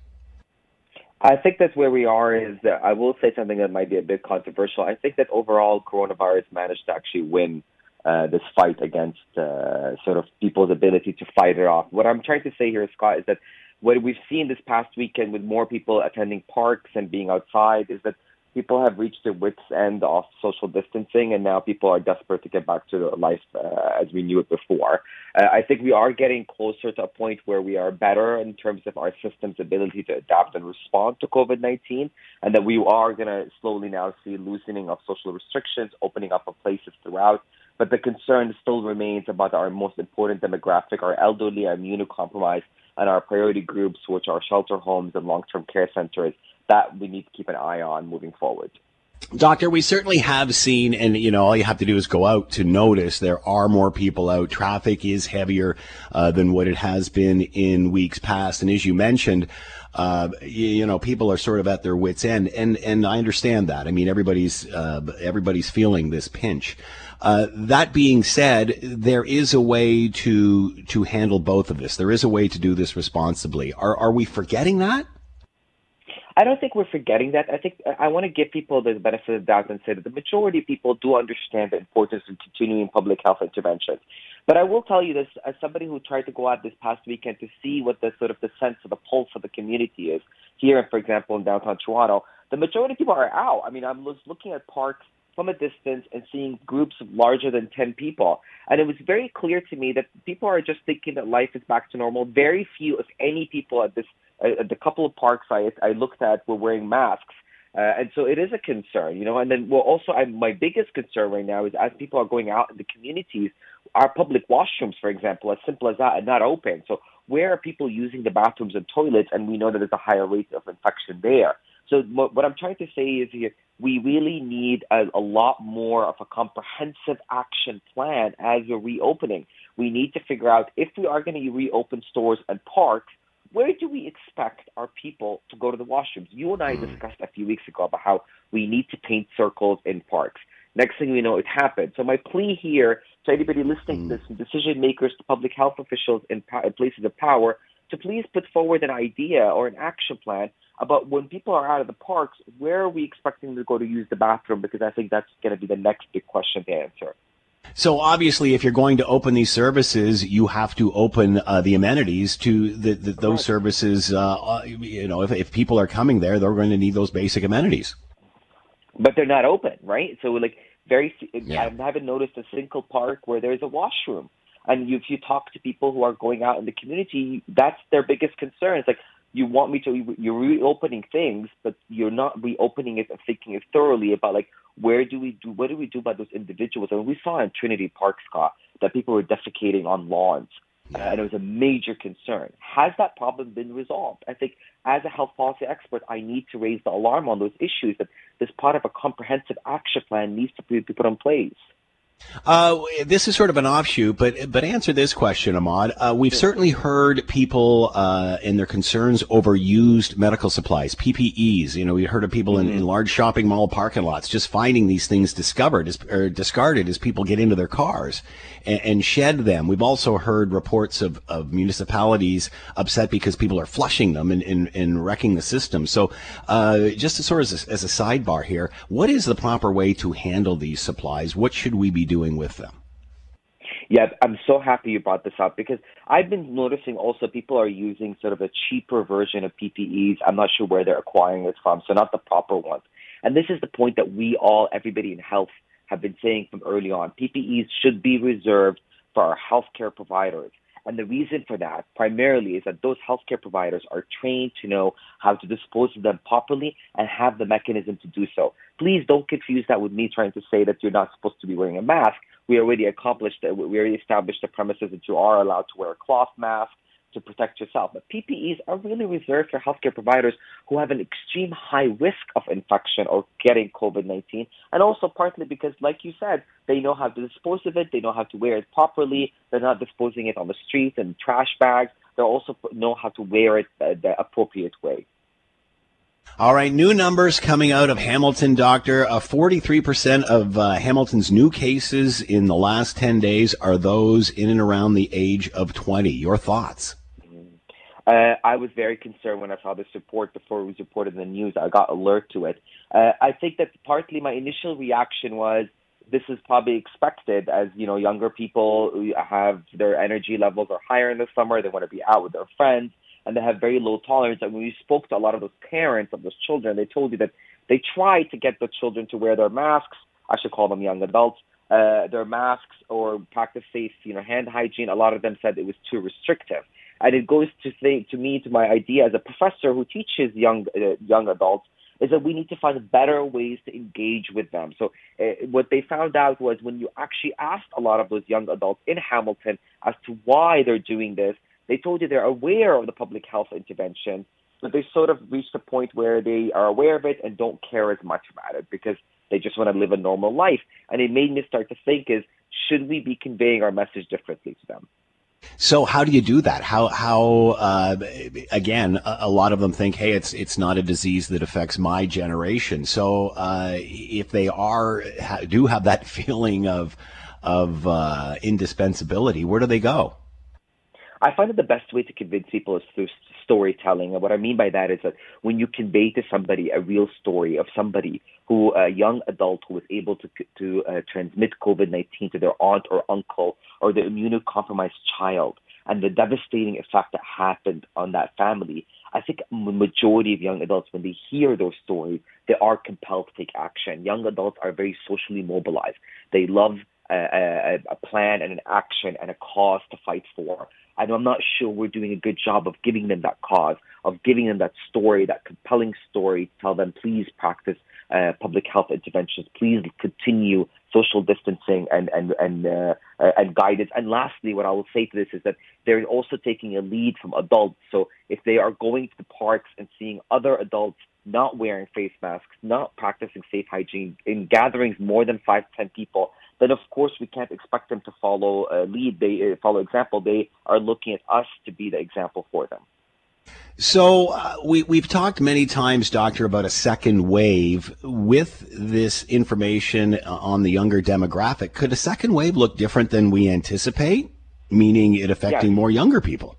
I think that's where we are. Is that I will say something that might be a bit controversial. I think that overall, coronavirus managed to actually win uh, this fight against uh, sort of people's ability to fight it off. What I'm trying to say here, Scott, is that what we've seen this past weekend with more people attending parks and being outside is that people have reached their wits end of social distancing, and now people are desperate to get back to life uh, as we knew it before. Uh, I think we are getting closer to a point where we are better in terms of our system's ability to adapt and respond to COVID 19, and that we are going to slowly now see loosening of social restrictions, opening up of places throughout. But the concern still remains about our most important demographic, our elderly, our immunocompromised, and our priority groups, which are shelter homes and long term care centers that we need to keep an eye on moving forward. Doctor, we certainly have seen, and you know, all you have to do is go out to notice there are more people out. Traffic is heavier uh, than what it has been in weeks past, and as you mentioned, uh, you, you, know, people are sort of at their wits' end, and and I understand that. I mean, everybody's uh, everybody's feeling this pinch. Uh, that being said, there is a way to to handle both of this. There is a way to do this responsibly. Are are we forgetting that? I don't think we're forgetting that. I think I want to give people the benefit of the doubt and say that the majority of people do understand the importance of continuing public health interventions. But I will tell you this as somebody who tried to go out this past weekend to see what the sort of the sense of the pulse of the community is here, for example, in downtown Toronto. The majority of people are out. I mean, I'm just looking at parks from a distance and seeing groups larger than 10 people. And it was very clear to me that people are just thinking that life is back to normal. Very few, if any, people at this uh, the couple of parks I I looked at were wearing masks. Uh, and so it is a concern, you know. And then, well, also, I, my biggest concern right now is as people are going out in the communities, our public washrooms, for example, as simple as that, are not open. So where are people using the bathrooms and toilets? And we know that there's a higher rate of infection there. So what I'm trying to say is here, we really need a, a lot more of a comprehensive action plan as we're reopening. We need to figure out if we are going to reopen stores and parks, where do we expect our people to go to the washrooms? You and I mm. discussed a few weeks ago about how we need to paint circles in parks. Next thing we know, it happened. So my plea here to anybody listening to this, decision makers, to public health officials in, in places of power, to please put forward an idea or an action plan about when people are out of the parks, where are we expecting them to go to use the bathroom? Because I think that's going to be the next big question to answer. So obviously, if you're going to open these services, you have to open uh, the amenities to the, the, those services. Uh, uh, you know, if, if people are coming there, they're going to need those basic amenities. But they're not open, right? So, like, very, yeah. I haven't noticed a single park where there's a washroom. And if you talk to people who are going out in the community, that's their biggest concern. It's like, you want me to you're reopening things, but you're not reopening it and thinking it thoroughly about like where do we do what do we do about those individuals? I And we saw in Trinity Park, Scott, that people were defecating on lawns. Uh, and it was a major concern. Has that problem been resolved? I think as a health policy expert, I need to raise the alarm on those issues that this part of a comprehensive action plan needs to be put in place. Uh, this is sort of an offshoot, but but answer this question, Ahmad. Uh, we've sure. certainly heard people uh, and their concerns over used medical supplies, PPEs. You know, we heard of people mm-hmm. in, in, large shopping mall parking lots just finding these things discovered as, or discarded as people get into their cars and, and, shed them. We've also heard reports of, of municipalities upset because people are flushing them and, and, and wrecking the system. So, uh, just as sort of as a, as a sidebar here, what is the proper way to handle these supplies? What should we be doing with them? Yeah, I'm so happy you brought this up because I've been noticing also people are using sort of a cheaper version of PPEs. I'm not sure where they're acquiring this from, so not the proper ones. And this is the point that we all, everybody in health, have been saying from early on. PPEs should be reserved for our healthcare providers. And the reason for that primarily is that those healthcare providers are trained to know how to dispose of them properly and have the mechanism to do so. Please don't confuse that with me trying to say that you're not supposed to be wearing a mask. We already accomplished that. We already established the premises that you are allowed to wear a cloth mask to protect yourself. But PPEs are really reserved for healthcare providers who have an extreme high risk of infection or getting COVID 19. And also partly because, like you said, they know how to dispose of it, they know how to wear it properly, they're not disposing it on the street and trash bags. They also know how to wear it the, the appropriate way. All right, new numbers coming out of Hamilton, Doctor. Uh, 43% of uh, Hamilton's new cases in the last 10 days are those in and around the age of 20. Your thoughts? Uh, I was very concerned when I saw this report before it was reported in the news. I got alert to it. Uh, I think that partly my initial reaction was this is probably expected as you know younger people have their energy levels are higher in the summer. They want to be out with their friends and they have very low tolerance. And when we spoke to a lot of those parents of those children, they told you that they try to get the children to wear their masks. I should call them young adults. Uh, their masks or practice safe, you know, hand hygiene. A lot of them said it was too restrictive. And it goes to say to me to my idea as a professor who teaches young uh, young adults is that we need to find better ways to engage with them. So uh, what they found out was when you actually asked a lot of those young adults in Hamilton as to why they're doing this, they told you they're aware of the public health intervention, but they sort of reached a point where they are aware of it and don't care as much about it because they just want to live a normal life. And it made me start to think is should we be conveying our message differently to them? So how do you do that? How how uh, again? A, a, lot of them think, hey, it's it's not a disease that affects my generation. So uh, if they are do have that feeling of of uh, indispensability, where do they go? I find that the best way to convince people is through storytelling. And what I mean by that is that when you convey to somebody a real story of somebody who, a young adult who was able to to uh, transmit COVID nineteen to their aunt or uncle or the immunocompromised child, and the devastating effect that happened on that family, I think majority of young adults, when they hear those stories, they are compelled to take action. Young adults are very socially mobilized. They love a, a, a plan and an action and a cause to fight for. And I'm not sure we're doing a good job of giving them that cause, of giving them that story, that compelling story to tell them, please practice uh, public health interventions. Please continue social distancing and and and uh, uh, and guidance. And lastly, what I will say to this is that they're also taking a lead from adults. So if they are going to the parks and seeing other adults not wearing face masks, not practicing safe hygiene in gatherings more than five to ten people, then of course we can't expect them to follow a lead. They uh, follow example. They are looking at us to be the example for them. So uh, we we've talked many times, doctor, about a second wave with this information on the younger demographic. Could a second wave look different than we anticipate? Meaning it affecting yes. more younger people.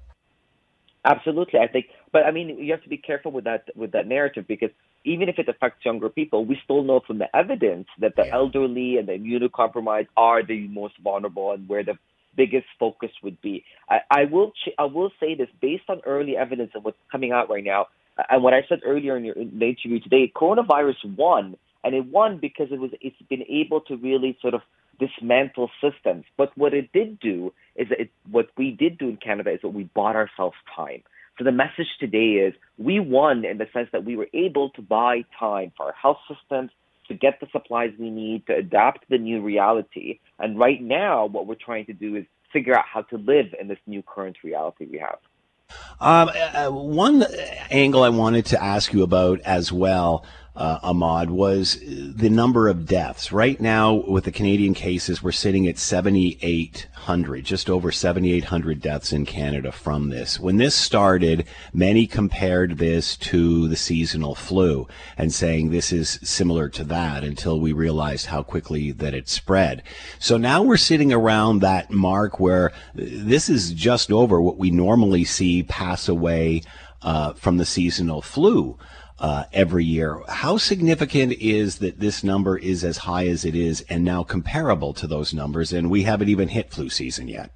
Absolutely, I think. But I mean, you have to be careful with that with that narrative because even if it affects younger people, we still know from the evidence that the yeah. elderly and the immunocompromised are the most vulnerable and where the biggest focus would be. I, I will ch- I will say this based on early evidence of what's coming out right now, and what I said earlier in, your, in the interview today. Coronavirus won, and it won because it was it's been able to really sort of dismantle systems. But what it did do is that it, what we did do in Canada is that we bought ourselves time. So the message today is we won in the sense that we were able to buy time for our health systems, to get the supplies we need to adapt to the new reality. And right now, what we're trying to do is figure out how to live in this new current reality we have. Um, uh, one angle I wanted to ask you about as well uh, Ahmad, was the number of deaths. Right now, with the Canadian cases, we're sitting at 7,800, just over 7,800 deaths in Canada from this. When this started, many compared this to the seasonal flu and saying this is similar to that until we realized how quickly that it spread. So now we're sitting around that mark where this is just over what we normally see pass away uh, from the seasonal flu uh, every year. How significant is that this number is as high as it is and now comparable to those numbers, and we haven't even hit flu season yet?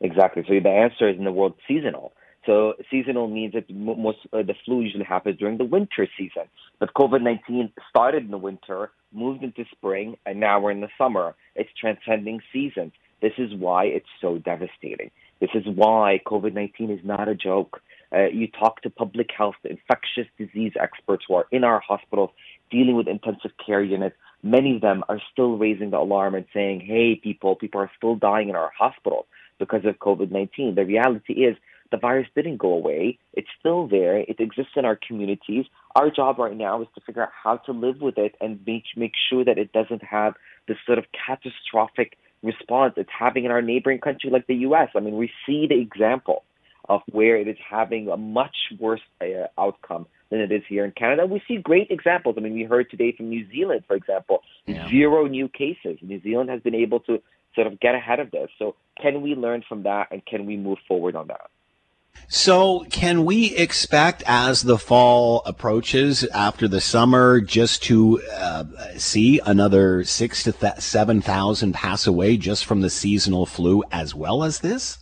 Exactly. So the answer is in the world seasonal. So seasonal means that most uh, the flu usually happens during the winter season. But COVID-19 started in the winter, moved into spring, and now we're in the summer. It's transcending seasons. This is why it's so devastating. This is why COVID-19 is not a joke. Uh, you talk to public health, infectious disease experts who are in our hospitals dealing with intensive care units. Many of them are still raising the alarm and saying, hey, people, people are still dying in our hospitals because of COVID 19. The reality is the virus didn't go away. It's still there. It exists in our communities. Our job right now is to figure out how to live with it and make, make sure that it doesn't have this sort of catastrophic response it's having in our neighboring country like the U.S. I mean, we see the example of where it is having a much worse uh, outcome than it is here in Canada. We see great examples. I mean, we heard today from New Zealand, for example, yeah. zero new cases. New Zealand has been able to sort of get ahead of this. So, can we learn from that and can we move forward on that? So, can we expect as the fall approaches after the summer just to uh, see another six to th- 7,000 pass away just from the seasonal flu as well as this?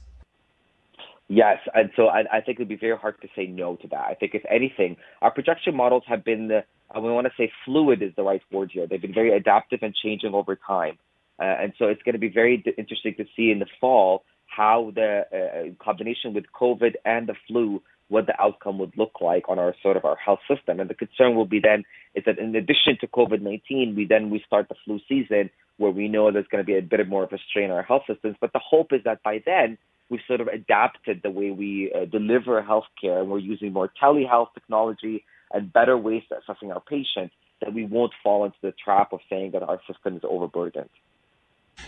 Yes, and so I, I think it would be very hard to say no to that. I think if anything, our projection models have been, the, uh, we want to say fluid is the right word here. They've been very adaptive and changing over time. Uh, and so it's going to be very d- interesting to see in the fall how the uh, combination with COVID and the flu, what the outcome would look like on our sort of our health system. And the concern will be then is that in addition to COVID-19, we then we start the flu season where we know there's going to be a bit more of a strain on our health systems. But the hope is that by then we've sort of adapted the way we uh, deliver healthcare, and we're using more telehealth technology and better ways of assessing our patients, that we won't fall into the trap of saying that our system is overburdened.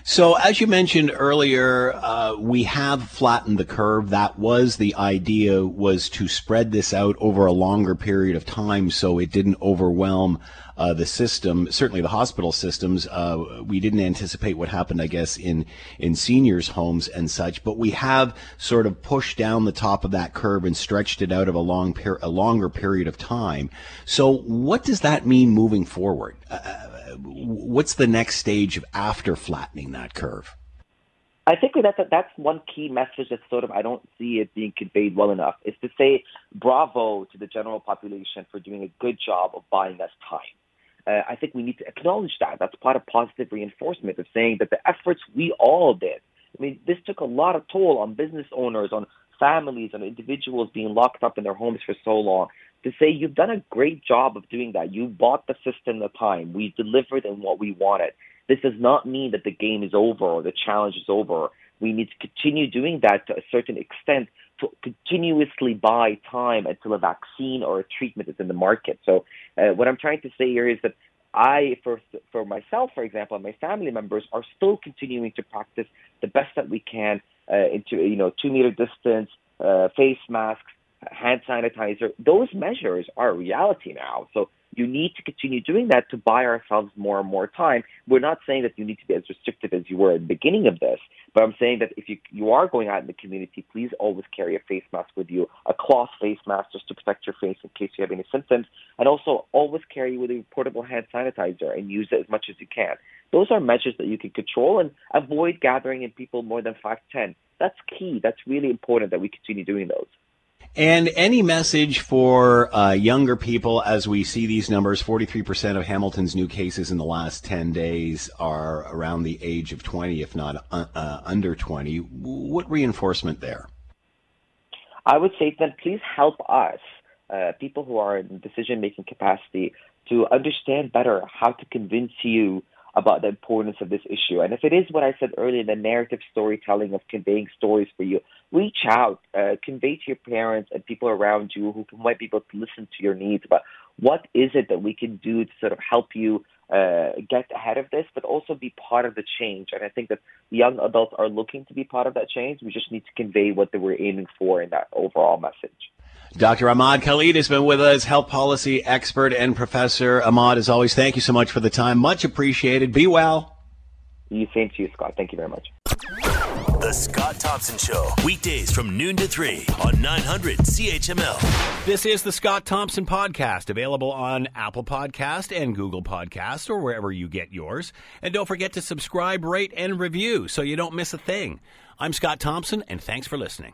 So, as you mentioned earlier, uh, we have flattened the curve. That was the idea: was to spread this out over a longer period of time, so it didn't overwhelm uh, the system, certainly the hospital systems. Uh, we didn't anticipate what happened, I guess, in in seniors' homes and such. But we have sort of pushed down the top of that curve and stretched it out of a long per- a longer period of time. So, what does that mean moving forward? What's the next stage after flattening that curve? I think that's a, that's one key message that sort of I don't see it being conveyed well enough is to say bravo to the general population for doing a good job of buying us time uh, I think we need to acknowledge that. That's part of positive reinforcement of saying that the efforts we all did I mean, this took a lot of toll on business owners, on families, and individuals being locked up in their homes for so long. To say you've done a great job of doing that. You bought the system the time. We delivered in what we wanted. This does not mean that the game is over or the challenge is over. We need to continue doing that to a certain extent to continuously buy time until a vaccine or a treatment is in the market. So, uh, what I'm trying to say here is that I, for for myself, for example, and my family members are still continuing to practice the best that we can uh, into you know two meter distance, uh, face masks, hand sanitizer. Those measures are reality now. So you need to continue doing that to buy ourselves more and more time. We're not saying that you need to be as restrictive as you were at the beginning of this, but I'm saying that if you you are going out in the community, please always carry a face mask with you, a cloth face mask just to protect your face in case you have any symptoms, and also always carry with a portable hand sanitizer and use it as much as you can. Those are measures that you can control and avoid gathering in people more than five ten. That's key. That's really important that we continue doing those. And any message for uh, younger people as we see these numbers 43% of Hamilton's new cases in the last 10 days are around the age of 20, if not uh, uh, under 20. What reinforcement there? I would say then please help us, uh, people who are in decision making capacity, to understand better how to convince you about the importance of this issue. And if it is what I said earlier, the narrative storytelling of conveying stories for you, reach out, uh, convey to your parents and people around you who might be able to listen to your needs about what is it that we can do to sort of help you uh, get ahead of this, but also be part of the change. And I think that young adults are looking to be part of that change. We just need to convey what they were aiming for in that overall message. Dr. Ahmad Khalid has been with us, health policy expert and professor. Ahmad, as always, thank you so much for the time. Much appreciated. Be well. You same to you, Scott. Thank you very much. The Scott Thompson Show, weekdays from noon to 3 on 900 CHML. This is the Scott Thompson Podcast, available on Apple Podcast and Google Podcast or wherever you get yours. And don't forget to subscribe, rate, and review so you don't miss a thing. I'm Scott Thompson, and thanks for listening.